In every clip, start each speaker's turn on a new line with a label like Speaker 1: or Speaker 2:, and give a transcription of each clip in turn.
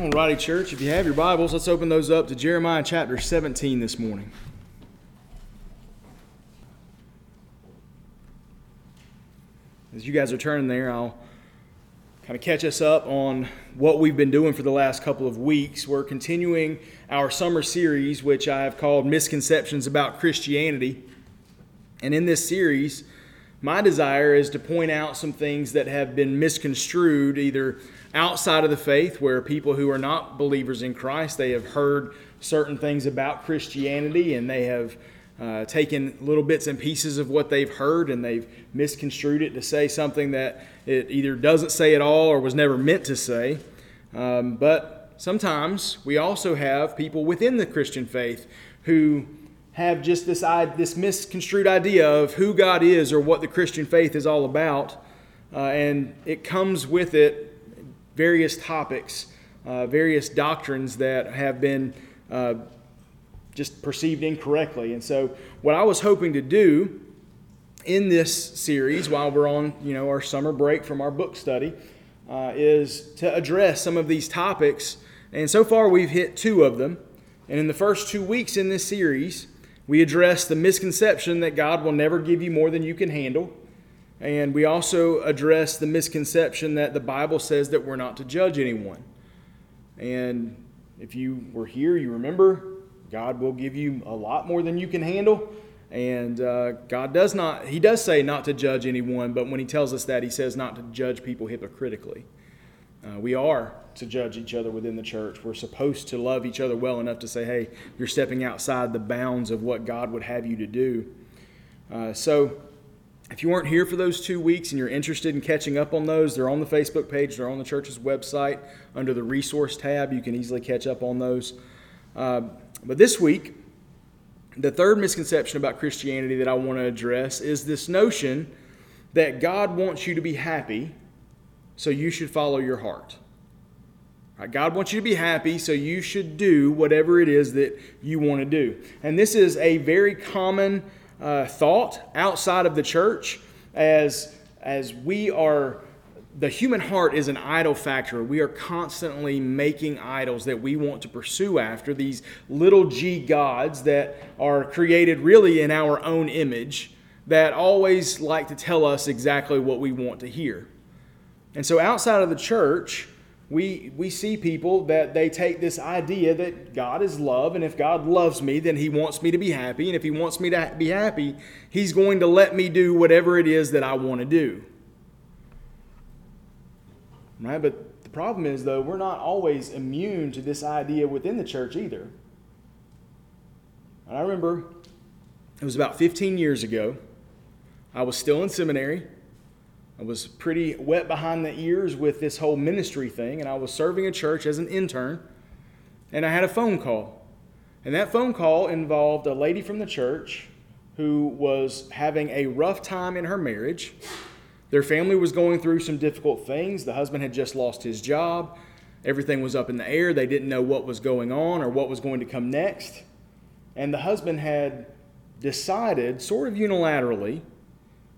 Speaker 1: Alrighty, church, if you have your Bibles, let's open those up to Jeremiah chapter 17 this morning. As you guys are turning there, I'll kind of catch us up on what we've been doing for the last couple of weeks. We're continuing our summer series, which I have called Misconceptions About Christianity. And in this series, my desire is to point out some things that have been misconstrued either outside of the faith where people who are not believers in Christ they have heard certain things about Christianity and they have uh, taken little bits and pieces of what they've heard and they've misconstrued it to say something that it either doesn't say at all or was never meant to say. Um, but sometimes we also have people within the Christian faith who have just this, this misconstrued idea of who God is or what the Christian faith is all about. Uh, and it comes with it various topics, uh, various doctrines that have been uh, just perceived incorrectly. And so, what I was hoping to do in this series, while we're on you know our summer break from our book study, uh, is to address some of these topics. And so far, we've hit two of them. And in the first two weeks in this series, we address the misconception that God will never give you more than you can handle. And we also address the misconception that the Bible says that we're not to judge anyone. And if you were here, you remember God will give you a lot more than you can handle. And uh, God does not, He does say not to judge anyone, but when He tells us that, He says not to judge people hypocritically. Uh, we are to judge each other within the church. We're supposed to love each other well enough to say, hey, you're stepping outside the bounds of what God would have you to do. Uh, so, if you weren't here for those two weeks and you're interested in catching up on those, they're on the Facebook page, they're on the church's website under the resource tab. You can easily catch up on those. Uh, but this week, the third misconception about Christianity that I want to address is this notion that God wants you to be happy, so you should follow your heart. God wants you to be happy, so you should do whatever it is that you want to do. And this is a very common uh, thought outside of the church as, as we are the human heart is an idol factory. We are constantly making idols that we want to pursue after, these little g gods that are created really in our own image, that always like to tell us exactly what we want to hear. And so outside of the church, we, we see people that they take this idea that God is love, and if God loves me, then He wants me to be happy. And if He wants me to be happy, He's going to let me do whatever it is that I want to do. Right? But the problem is, though, we're not always immune to this idea within the church either. And I remember it was about 15 years ago. I was still in seminary. I was pretty wet behind the ears with this whole ministry thing, and I was serving a church as an intern, and I had a phone call. And that phone call involved a lady from the church who was having a rough time in her marriage. Their family was going through some difficult things. The husband had just lost his job. Everything was up in the air. They didn't know what was going on or what was going to come next. And the husband had decided, sort of unilaterally,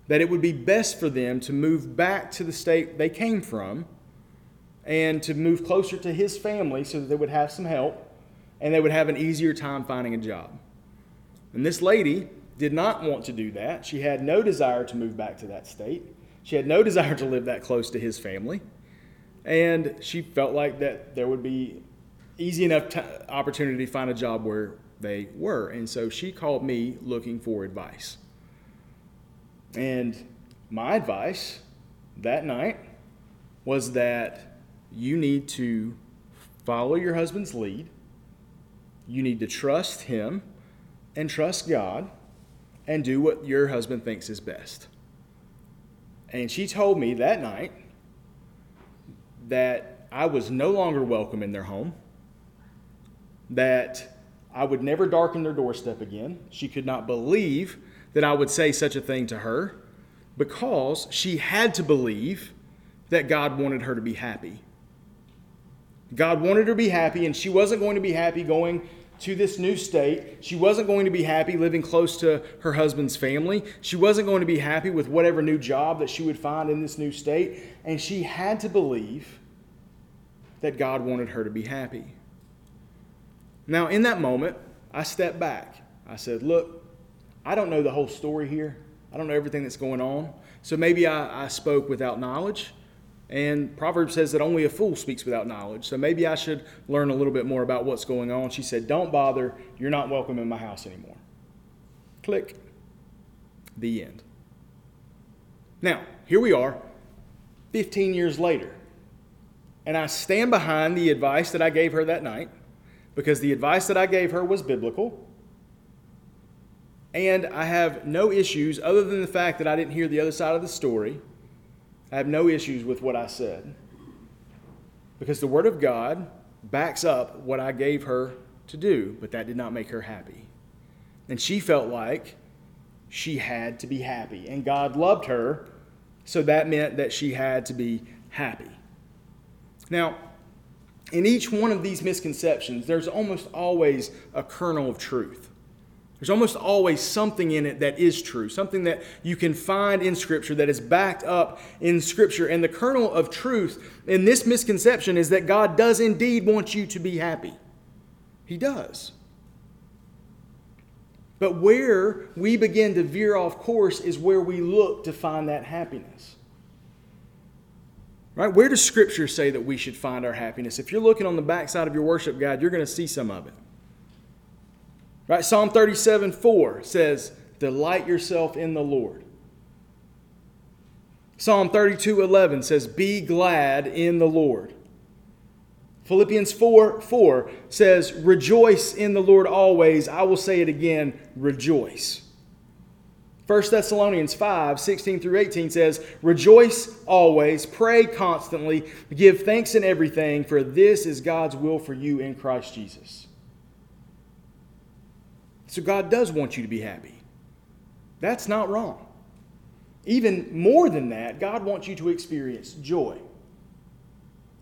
Speaker 1: that it would be best for them to move back to the state they came from and to move closer to his family so that they would have some help and they would have an easier time finding a job. And this lady did not want to do that. She had no desire to move back to that state. She had no desire to live that close to his family. And she felt like that there would be easy enough t- opportunity to find a job where they were. And so she called me looking for advice. And my advice that night was that you need to follow your husband's lead. You need to trust him and trust God and do what your husband thinks is best. And she told me that night that I was no longer welcome in their home, that I would never darken their doorstep again. She could not believe that I would say such a thing to her because she had to believe that God wanted her to be happy. God wanted her to be happy, and she wasn't going to be happy going to this new state. She wasn't going to be happy living close to her husband's family. She wasn't going to be happy with whatever new job that she would find in this new state. And she had to believe that God wanted her to be happy. Now, in that moment, I stepped back. I said, Look, I don't know the whole story here. I don't know everything that's going on. So maybe I, I spoke without knowledge. And Proverbs says that only a fool speaks without knowledge. So maybe I should learn a little bit more about what's going on. She said, Don't bother. You're not welcome in my house anymore. Click. The end. Now, here we are, 15 years later. And I stand behind the advice that I gave her that night because the advice that I gave her was biblical. And I have no issues other than the fact that I didn't hear the other side of the story. I have no issues with what I said because the Word of God backs up what I gave her to do, but that did not make her happy. And she felt like she had to be happy. And God loved her, so that meant that she had to be happy. Now, in each one of these misconceptions, there's almost always a kernel of truth. There's almost always something in it that is true, something that you can find in Scripture that is backed up in Scripture. And the kernel of truth in this misconception is that God does indeed want you to be happy. He does. But where we begin to veer off course is where we look to find that happiness. Right? Where does Scripture say that we should find our happiness? If you're looking on the backside of your worship guide, you're going to see some of it. Right? Psalm 37 4 says, Delight yourself in the Lord. Psalm 32 11 says, Be glad in the Lord. Philippians 4 4 says, Rejoice in the Lord always. I will say it again, rejoice. 1 Thessalonians 5 16 through 18 says, Rejoice always, pray constantly, give thanks in everything, for this is God's will for you in Christ Jesus. So God does want you to be happy. That's not wrong. Even more than that, God wants you to experience joy.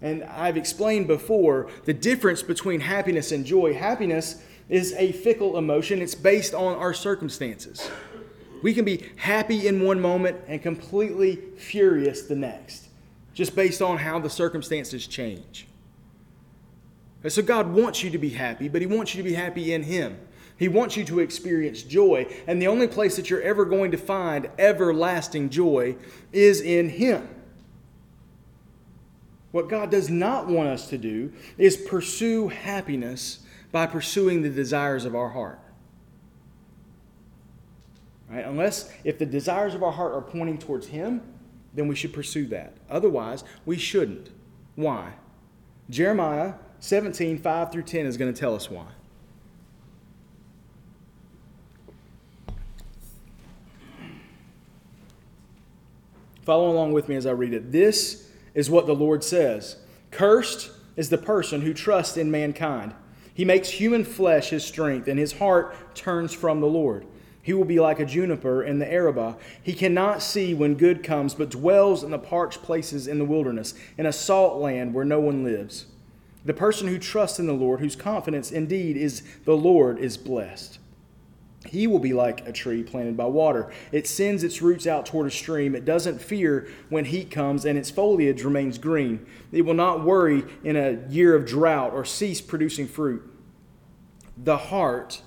Speaker 1: And I've explained before the difference between happiness and joy. Happiness is a fickle emotion, it's based on our circumstances. We can be happy in one moment and completely furious the next, just based on how the circumstances change. And so God wants you to be happy, but He wants you to be happy in Him. He wants you to experience joy, and the only place that you're ever going to find everlasting joy is in Him. What God does not want us to do is pursue happiness by pursuing the desires of our heart. Right? Unless if the desires of our heart are pointing towards Him, then we should pursue that. Otherwise, we shouldn't. Why? Jeremiah 17, 5 through 10 is going to tell us why. Follow along with me as I read it. This is what the Lord says Cursed is the person who trusts in mankind. He makes human flesh his strength, and his heart turns from the Lord. He will be like a juniper in the Arabah. He cannot see when good comes, but dwells in the parched places in the wilderness, in a salt land where no one lives. The person who trusts in the Lord, whose confidence indeed is the Lord, is blessed. He will be like a tree planted by water. It sends its roots out toward a stream. It doesn't fear when heat comes, and its foliage remains green. It will not worry in a year of drought or cease producing fruit. The heart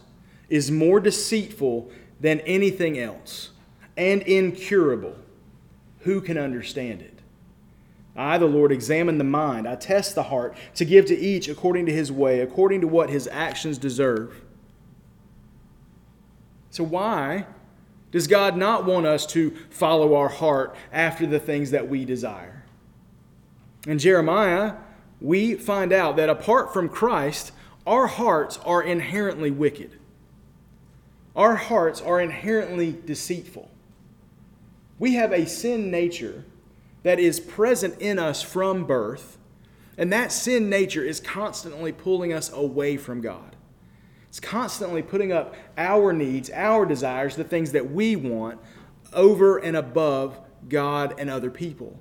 Speaker 1: is more deceitful than anything else and incurable. Who can understand it? I, the Lord, examine the mind. I test the heart to give to each according to his way, according to what his actions deserve. So, why does God not want us to follow our heart after the things that we desire? In Jeremiah, we find out that apart from Christ, our hearts are inherently wicked. Our hearts are inherently deceitful. We have a sin nature that is present in us from birth, and that sin nature is constantly pulling us away from God. It's constantly putting up our needs, our desires, the things that we want, over and above God and other people.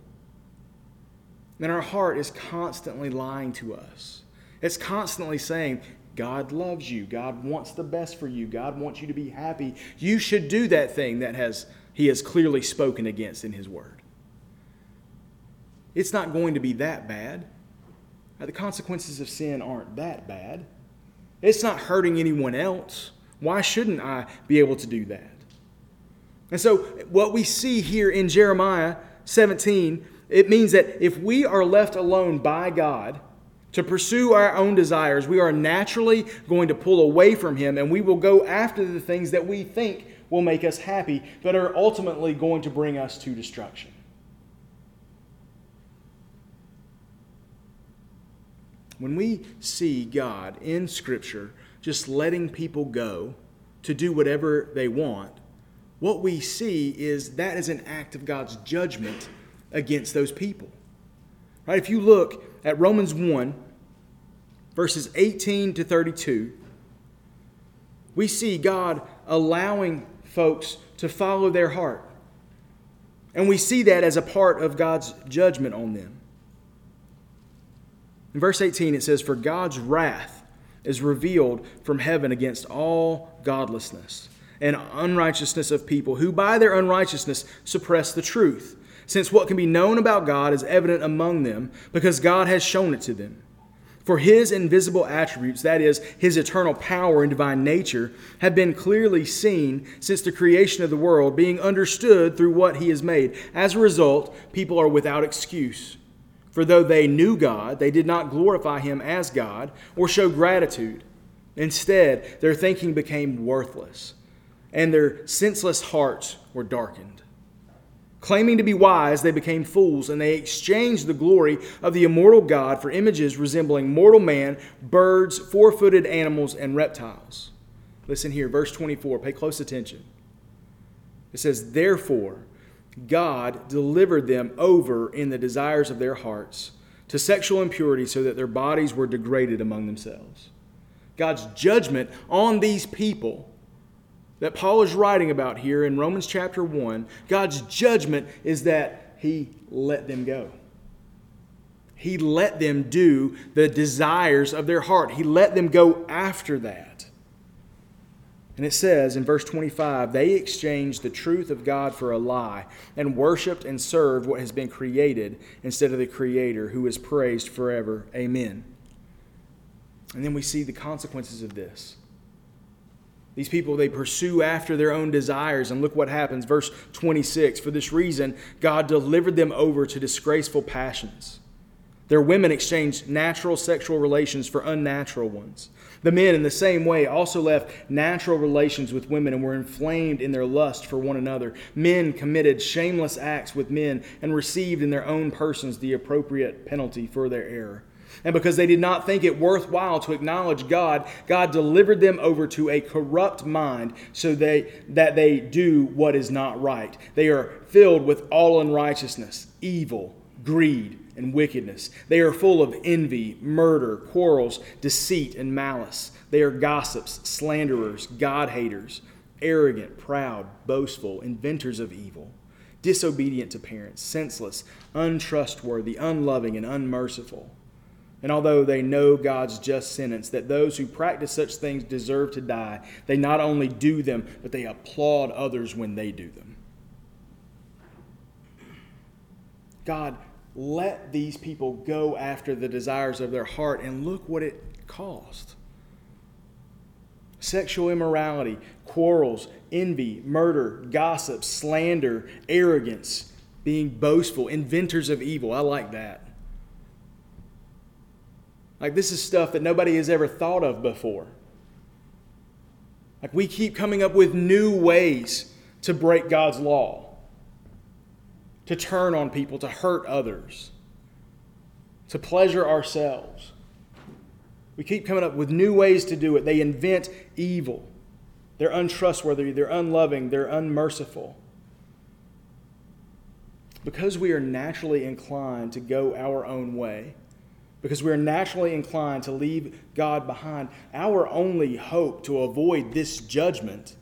Speaker 1: Then our heart is constantly lying to us. It's constantly saying, God loves you. God wants the best for you. God wants you to be happy. You should do that thing that has he has clearly spoken against in his word. It's not going to be that bad. Uh, the consequences of sin aren't that bad. It's not hurting anyone else. Why shouldn't I be able to do that? And so, what we see here in Jeremiah 17, it means that if we are left alone by God to pursue our own desires, we are naturally going to pull away from Him and we will go after the things that we think will make us happy, but are ultimately going to bring us to destruction. When we see God in Scripture just letting people go to do whatever they want, what we see is that is an act of God's judgment against those people. Right? If you look at Romans 1, verses 18 to 32, we see God allowing folks to follow their heart. And we see that as a part of God's judgment on them. In verse 18, it says, For God's wrath is revealed from heaven against all godlessness and unrighteousness of people who by their unrighteousness suppress the truth, since what can be known about God is evident among them because God has shown it to them. For his invisible attributes, that is, his eternal power and divine nature, have been clearly seen since the creation of the world, being understood through what he has made. As a result, people are without excuse. For though they knew God, they did not glorify him as God or show gratitude. Instead, their thinking became worthless and their senseless hearts were darkened. Claiming to be wise, they became fools, and they exchanged the glory of the immortal God for images resembling mortal man, birds, four footed animals, and reptiles. Listen here, verse 24. Pay close attention. It says, Therefore, God delivered them over in the desires of their hearts to sexual impurity so that their bodies were degraded among themselves. God's judgment on these people that Paul is writing about here in Romans chapter 1, God's judgment is that he let them go. He let them do the desires of their heart. He let them go after that. And it says in verse 25, they exchanged the truth of God for a lie and worshiped and served what has been created instead of the Creator who is praised forever. Amen. And then we see the consequences of this. These people, they pursue after their own desires. And look what happens. Verse 26 For this reason, God delivered them over to disgraceful passions. Their women exchanged natural sexual relations for unnatural ones. The men, in the same way, also left natural relations with women and were inflamed in their lust for one another. Men committed shameless acts with men and received in their own persons the appropriate penalty for their error. And because they did not think it worthwhile to acknowledge God, God delivered them over to a corrupt mind so they, that they do what is not right. They are filled with all unrighteousness, evil, greed, and wickedness. They are full of envy, murder, quarrels, deceit, and malice. They are gossips, slanderers, God haters, arrogant, proud, boastful, inventors of evil, disobedient to parents, senseless, untrustworthy, unloving, and unmerciful and although they know God's just sentence, that those who practice such things deserve to die, they not only do them, but they applaud others when they do them. God, let these people go after the desires of their heart, and look what it caused sexual immorality, quarrels, envy, murder, gossip, slander, arrogance, being boastful, inventors of evil. I like that. Like, this is stuff that nobody has ever thought of before. Like, we keep coming up with new ways to break God's law, to turn on people, to hurt others, to pleasure ourselves. We keep coming up with new ways to do it. They invent evil. They're untrustworthy, they're unloving, they're unmerciful. Because we are naturally inclined to go our own way, because we're naturally inclined to leave God behind. Our only hope to avoid this judgment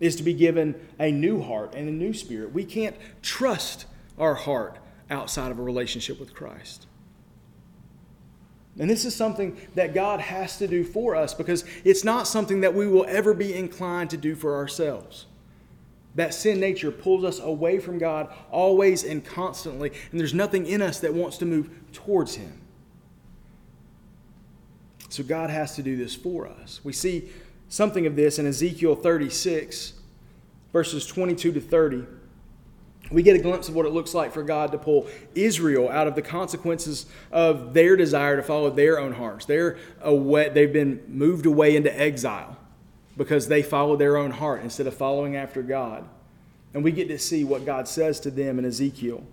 Speaker 1: is to be given a new heart and a new spirit. We can't trust our heart outside of a relationship with Christ. And this is something that God has to do for us because it's not something that we will ever be inclined to do for ourselves. That sin nature pulls us away from God always and constantly, and there's nothing in us that wants to move towards Him. So God has to do this for us. We see something of this in Ezekiel 36, verses 22 to 30. We get a glimpse of what it looks like for God to pull Israel out of the consequences of their desire to follow their own hearts. They're away, they've been moved away into exile because they followed their own heart instead of following after God. And we get to see what God says to them in Ezekiel,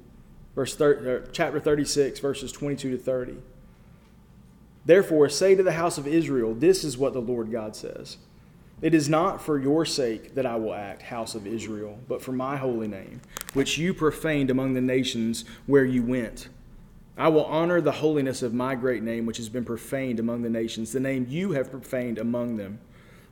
Speaker 1: verse 30, er, chapter 36, verses 22 to 30. Therefore, say to the house of Israel, This is what the Lord God says It is not for your sake that I will act, house of Israel, but for my holy name, which you profaned among the nations where you went. I will honor the holiness of my great name, which has been profaned among the nations, the name you have profaned among them.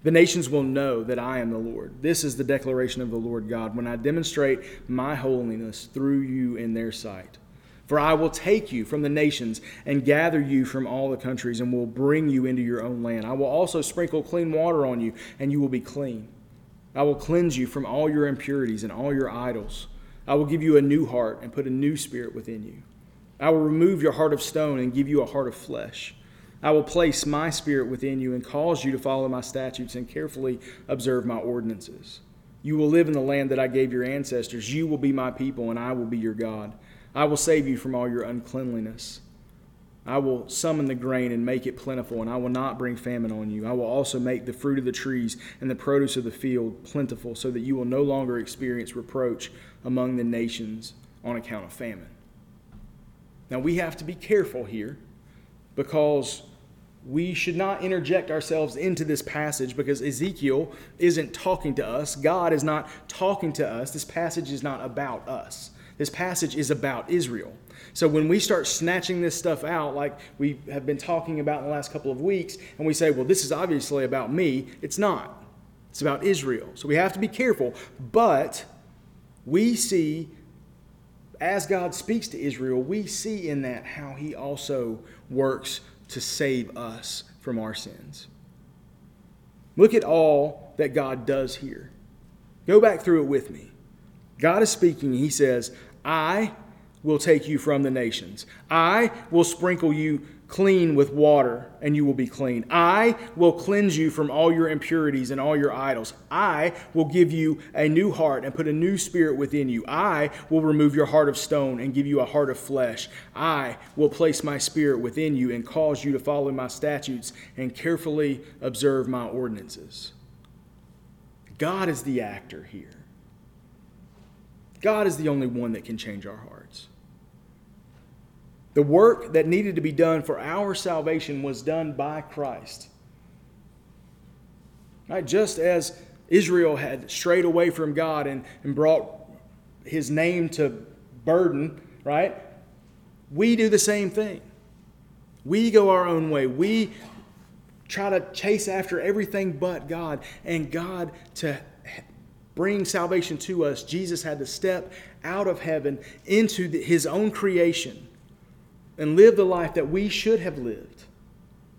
Speaker 1: The nations will know that I am the Lord. This is the declaration of the Lord God when I demonstrate my holiness through you in their sight. For I will take you from the nations and gather you from all the countries and will bring you into your own land. I will also sprinkle clean water on you, and you will be clean. I will cleanse you from all your impurities and all your idols. I will give you a new heart and put a new spirit within you. I will remove your heart of stone and give you a heart of flesh. I will place my spirit within you and cause you to follow my statutes and carefully observe my ordinances. You will live in the land that I gave your ancestors. You will be my people, and I will be your God. I will save you from all your uncleanliness. I will summon the grain and make it plentiful, and I will not bring famine on you. I will also make the fruit of the trees and the produce of the field plentiful, so that you will no longer experience reproach among the nations on account of famine. Now, we have to be careful here because we should not interject ourselves into this passage because Ezekiel isn't talking to us. God is not talking to us. This passage is not about us. This passage is about Israel. So when we start snatching this stuff out, like we have been talking about in the last couple of weeks, and we say, well, this is obviously about me, it's not. It's about Israel. So we have to be careful. But we see, as God speaks to Israel, we see in that how he also works to save us from our sins. Look at all that God does here. Go back through it with me. God is speaking. He says, I will take you from the nations. I will sprinkle you clean with water, and you will be clean. I will cleanse you from all your impurities and all your idols. I will give you a new heart and put a new spirit within you. I will remove your heart of stone and give you a heart of flesh. I will place my spirit within you and cause you to follow my statutes and carefully observe my ordinances. God is the actor here. God is the only one that can change our hearts. The work that needed to be done for our salvation was done by Christ. Right? Just as Israel had strayed away from God and, and brought his name to burden, right? We do the same thing. We go our own way. We try to chase after everything but God. And God, to bring salvation to us, Jesus had to step out of heaven into the, his own creation and live the life that we should have lived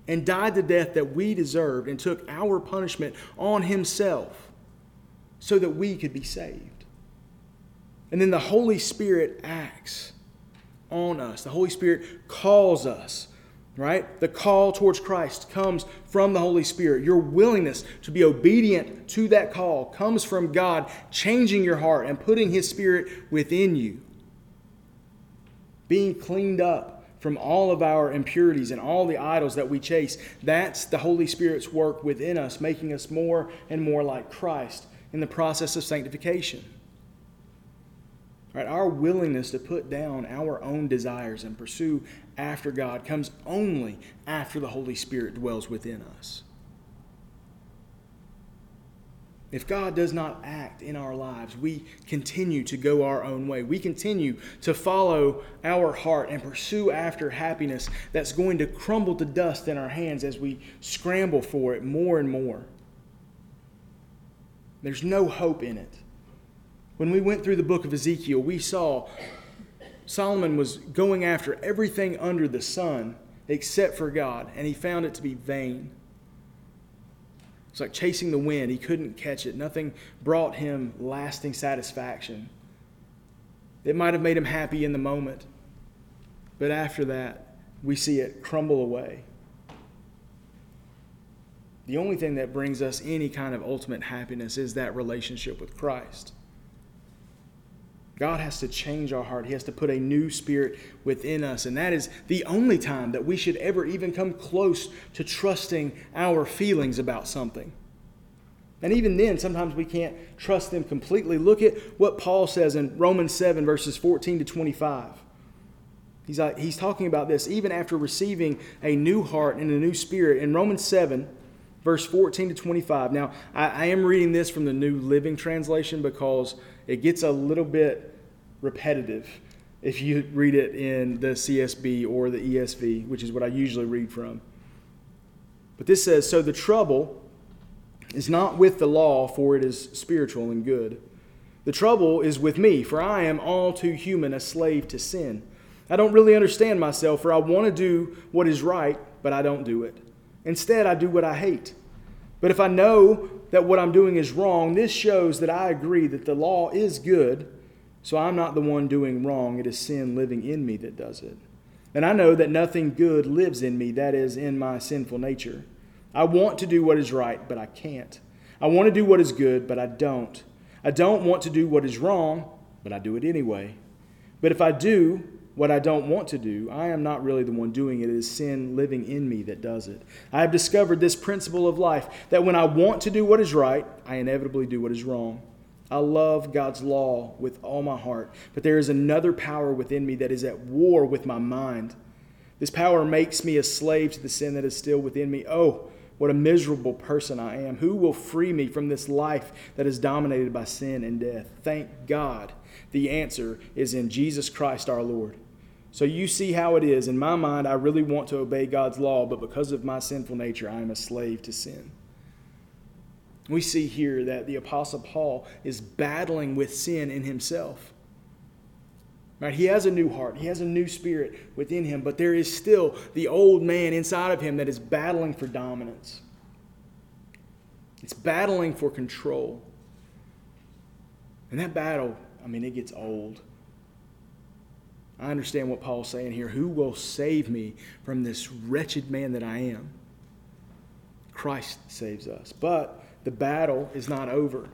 Speaker 1: and died the death that we deserved and took our punishment on himself so that we could be saved. And then the Holy Spirit acts on us. The Holy Spirit calls us right? The call towards Christ comes from the Holy Spirit. Your willingness to be obedient to that call comes from God changing your heart and putting His Spirit within you. Being cleaned up from all of our impurities and all the idols that we chase, that's the Holy Spirit's work within us, making us more and more like Christ in the process of sanctification. Right, our willingness to put down our own desires and pursue after God comes only after the Holy Spirit dwells within us. If God does not act in our lives, we continue to go our own way. We continue to follow our heart and pursue after happiness that's going to crumble to dust in our hands as we scramble for it more and more. There's no hope in it. When we went through the book of Ezekiel, we saw Solomon was going after everything under the sun except for God, and he found it to be vain. It's like chasing the wind. He couldn't catch it. Nothing brought him lasting satisfaction. It might have made him happy in the moment, but after that, we see it crumble away. the only thing that brings us any kind of ultimate happiness is that relationship with Christ. God has to change our heart. He has to put a new spirit within us. And that is the only time that we should ever even come close to trusting our feelings about something. And even then, sometimes we can't trust them completely. Look at what Paul says in Romans 7, verses 14 to 25. He's, like, he's talking about this even after receiving a new heart and a new spirit. In Romans 7, verse 14 to 25. Now, I, I am reading this from the New Living Translation because it gets a little bit repetitive if you read it in the CSB or the ESV, which is what I usually read from. But this says, So the trouble is not with the law, for it is spiritual and good. The trouble is with me, for I am all too human, a slave to sin. I don't really understand myself, for I want to do what is right, but I don't do it. Instead, I do what I hate. But if I know that what I'm doing is wrong, this shows that I agree that the law is good, so I'm not the one doing wrong. It is sin living in me that does it. And I know that nothing good lives in me, that is, in my sinful nature. I want to do what is right, but I can't. I want to do what is good, but I don't. I don't want to do what is wrong, but I do it anyway. But if I do what I don't want to do, I am not really the one doing it. It is sin living in me that does it. I have discovered this principle of life that when I want to do what is right, I inevitably do what is wrong. I love God's law with all my heart, but there is another power within me that is at war with my mind. This power makes me a slave to the sin that is still within me. Oh, what a miserable person I am. Who will free me from this life that is dominated by sin and death? Thank God. The answer is in Jesus Christ our Lord. So you see how it is. In my mind, I really want to obey God's law, but because of my sinful nature, I am a slave to sin. We see here that the Apostle Paul is battling with sin in himself. Right? He has a new heart, he has a new spirit within him, but there is still the old man inside of him that is battling for dominance. It's battling for control. And that battle, I mean, it gets old. I understand what Paul's saying here. Who will save me from this wretched man that I am? Christ saves us. But the battle is not over.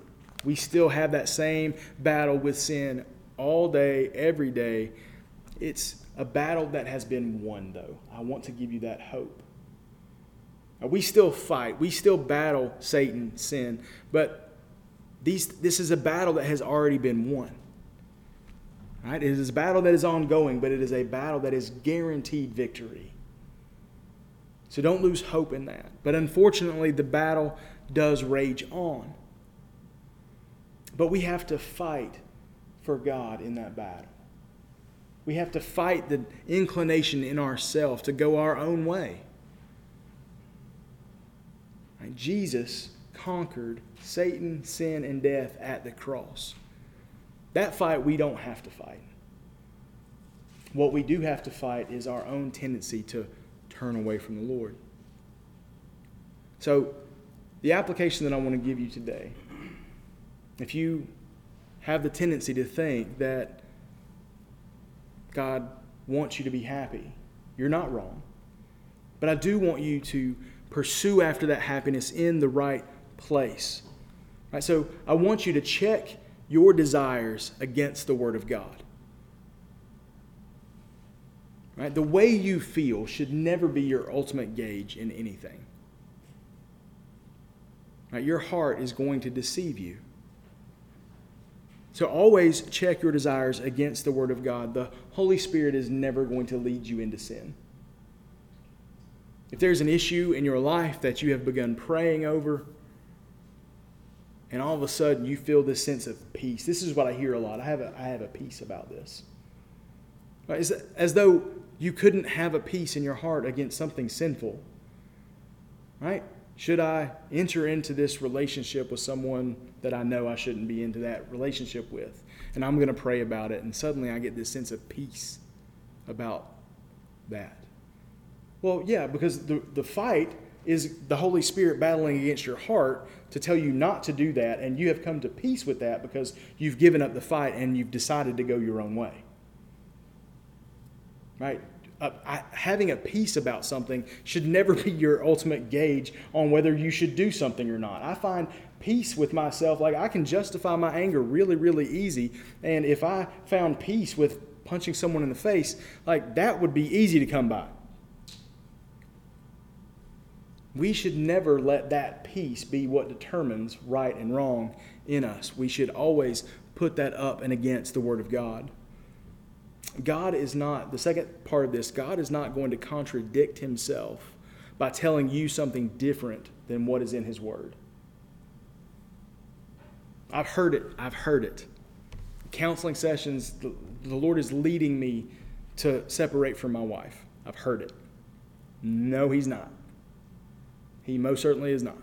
Speaker 1: We still have that same battle with sin all day, every day. It's a battle that has been won, though. I want to give you that hope. We still fight, we still battle Satan, sin, but these, this is a battle that has already been won. Right? It is a battle that is ongoing, but it is a battle that is guaranteed victory. So don't lose hope in that. But unfortunately, the battle does rage on. But we have to fight for God in that battle. We have to fight the inclination in ourselves to go our own way. Right? Jesus conquered Satan, sin, and death at the cross. That fight we don't have to fight. What we do have to fight is our own tendency to turn away from the Lord. So, the application that I want to give you today, if you have the tendency to think that God wants you to be happy, you're not wrong. But I do want you to pursue after that happiness in the right place. Right? So I want you to check your desires against the Word of God. Right? The way you feel should never be your ultimate gauge in anything. Right? Your heart is going to deceive you. So always check your desires against the Word of God. The Holy Spirit is never going to lead you into sin. If there's an issue in your life that you have begun praying over, and all of a sudden you feel this sense of peace. This is what I hear a lot. I have a, I have a peace about this. It's as though you couldn't have a peace in your heart against something sinful. Right? Should I enter into this relationship with someone that I know I shouldn't be into that relationship with? And I'm going to pray about it, and suddenly I get this sense of peace about that. Well, yeah, because the, the fight is the Holy Spirit battling against your heart to tell you not to do that, and you have come to peace with that because you've given up the fight and you've decided to go your own way. Right? Uh, I, having a peace about something should never be your ultimate gauge on whether you should do something or not. I find peace with myself, like I can justify my anger really, really easy. And if I found peace with punching someone in the face, like that would be easy to come by. We should never let that peace be what determines right and wrong in us. We should always put that up and against the Word of God. God is not, the second part of this, God is not going to contradict himself by telling you something different than what is in his word. I've heard it. I've heard it. Counseling sessions, the, the Lord is leading me to separate from my wife. I've heard it. No, he's not. He most certainly is not.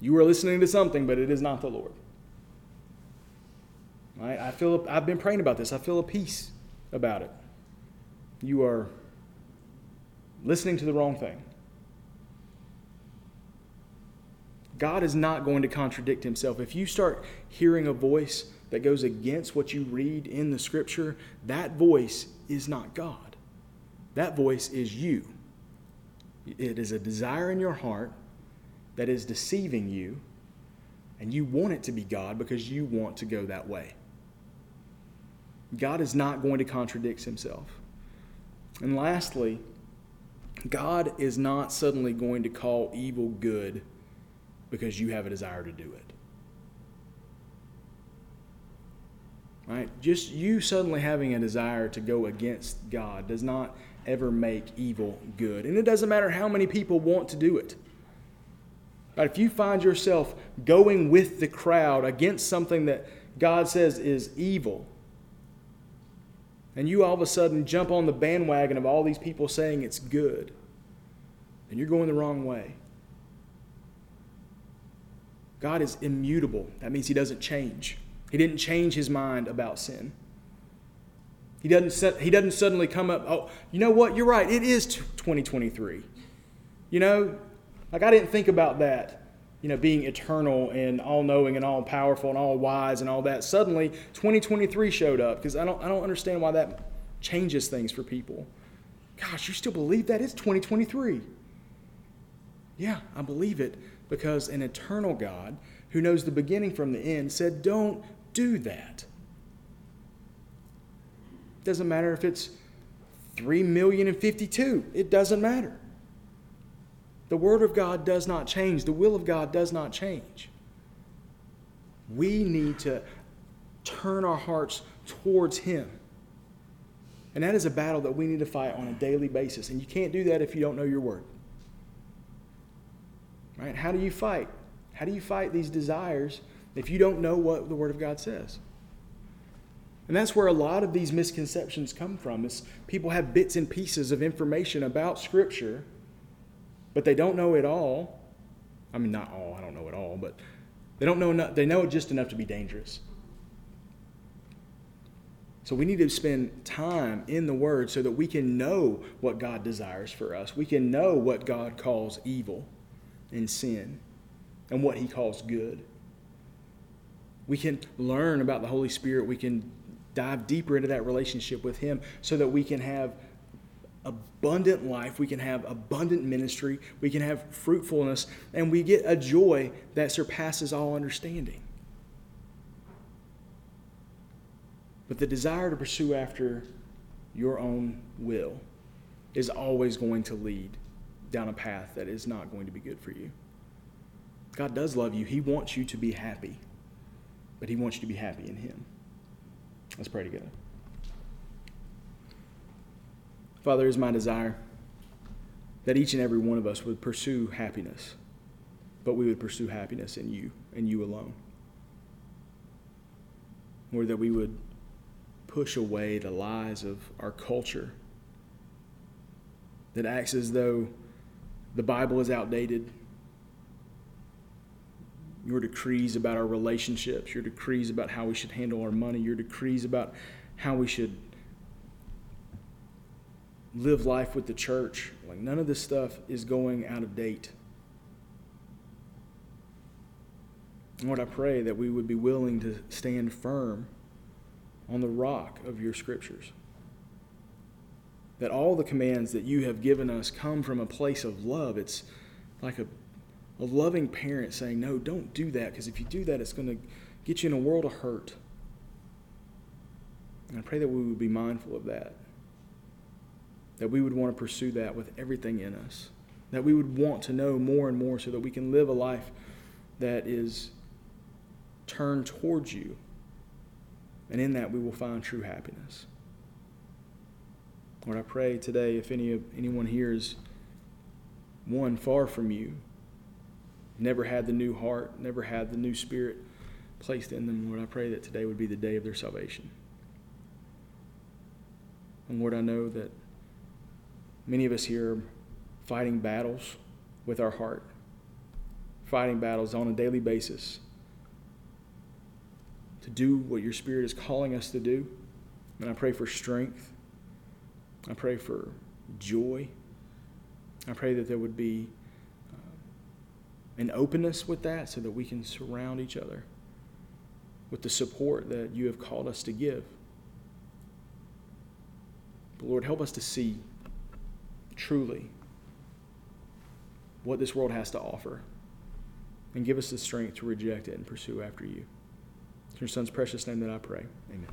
Speaker 1: You are listening to something, but it is not the Lord. I, feel I've been praying about this. I feel a peace about it. You are listening to the wrong thing. God is not going to contradict himself. If you start hearing a voice that goes against what you read in the scripture, that voice is not God. That voice is you. It is a desire in your heart that is deceiving you, and you want it to be God because you want to go that way. God is not going to contradict himself. And lastly, God is not suddenly going to call evil good because you have a desire to do it. Right? Just you suddenly having a desire to go against God does not ever make evil good. And it doesn't matter how many people want to do it. Right? If you find yourself going with the crowd against something that God says is evil, and you all of a sudden jump on the bandwagon of all these people saying it's good, and you're going the wrong way. God is immutable. That means He doesn't change. He didn't change His mind about sin. He doesn't, he doesn't suddenly come up, oh, you know what? You're right. It is 2023. You know, like I didn't think about that you know, being eternal and all knowing and all powerful and all wise and all that. Suddenly, 2023 showed up because I don't, I don't understand why that changes things for people. Gosh, you still believe that? It's 2023. Yeah, I believe it because an eternal God who knows the beginning from the end said, don't do that. Doesn't matter if it's 3 million and 52, it doesn't matter. The Word of God does not change, the will of God does not change. We need to turn our hearts towards Him. And that is a battle that we need to fight on a daily basis. And you can't do that if you don't know your Word. Right? How do you fight? How do you fight these desires if you don't know what the Word of God says? And that's where a lot of these misconceptions come from. Is people have bits and pieces of information about Scripture but they don't know it all. I mean, not all, I don't know it all, but they don't know enough, they know it just enough to be dangerous. So we need to spend time in the Word so that we can know what God desires for us. We can know what God calls evil and sin and what He calls good. We can learn about the Holy Spirit. We can dive deeper into that relationship with Him so that we can have abundant life, we can have abundant ministry, we can have fruitfulness, and we get a joy that surpasses all understanding. But the desire to pursue after your own will is always going to lead down a path that is not going to be good for you. God does love you. He wants you to be happy, but He wants you to be happy in Him. Let's pray together. Father, it is my desire that each and every one of us would pursue happiness, but we would pursue happiness in you and you alone. Or that we would push away the lies of our culture that acts as though the Bible is outdated. Your decrees about our relationships, your decrees about how we should handle our money, your decrees about how we should live life with the church. Like none of this stuff is going out of date. Lord, I pray that we would be willing to stand firm on the rock of your scriptures. that all the commands that you have given us come from a place of love. It's like a, a loving parent saying, No, don't do that, because if you do that, it's going to get you in a world of hurt. And I pray that we would be mindful of that. That we would want to pursue that with everything in us. That we would want to know more and more so that we can live a life that is turned towards you. And in that we will find true happiness. Lord, I pray today if any of anyone here is one far from you, never had the new heart, never had the new spirit placed in them, Lord, I pray that today would be the day of their salvation. And Lord, I know that many of us here are fighting battles with our heart, fighting battles on a daily basis to do what your Spirit is calling us to do. And I pray for strength. I pray for joy. I pray that there would be uh, an openness with that so that we can surround each other with the support that you have called us to give. But Lord, help us to see truly what this world has to offer and give us the strength to reject it and pursue after you. In your son's precious name that I pray. Amen.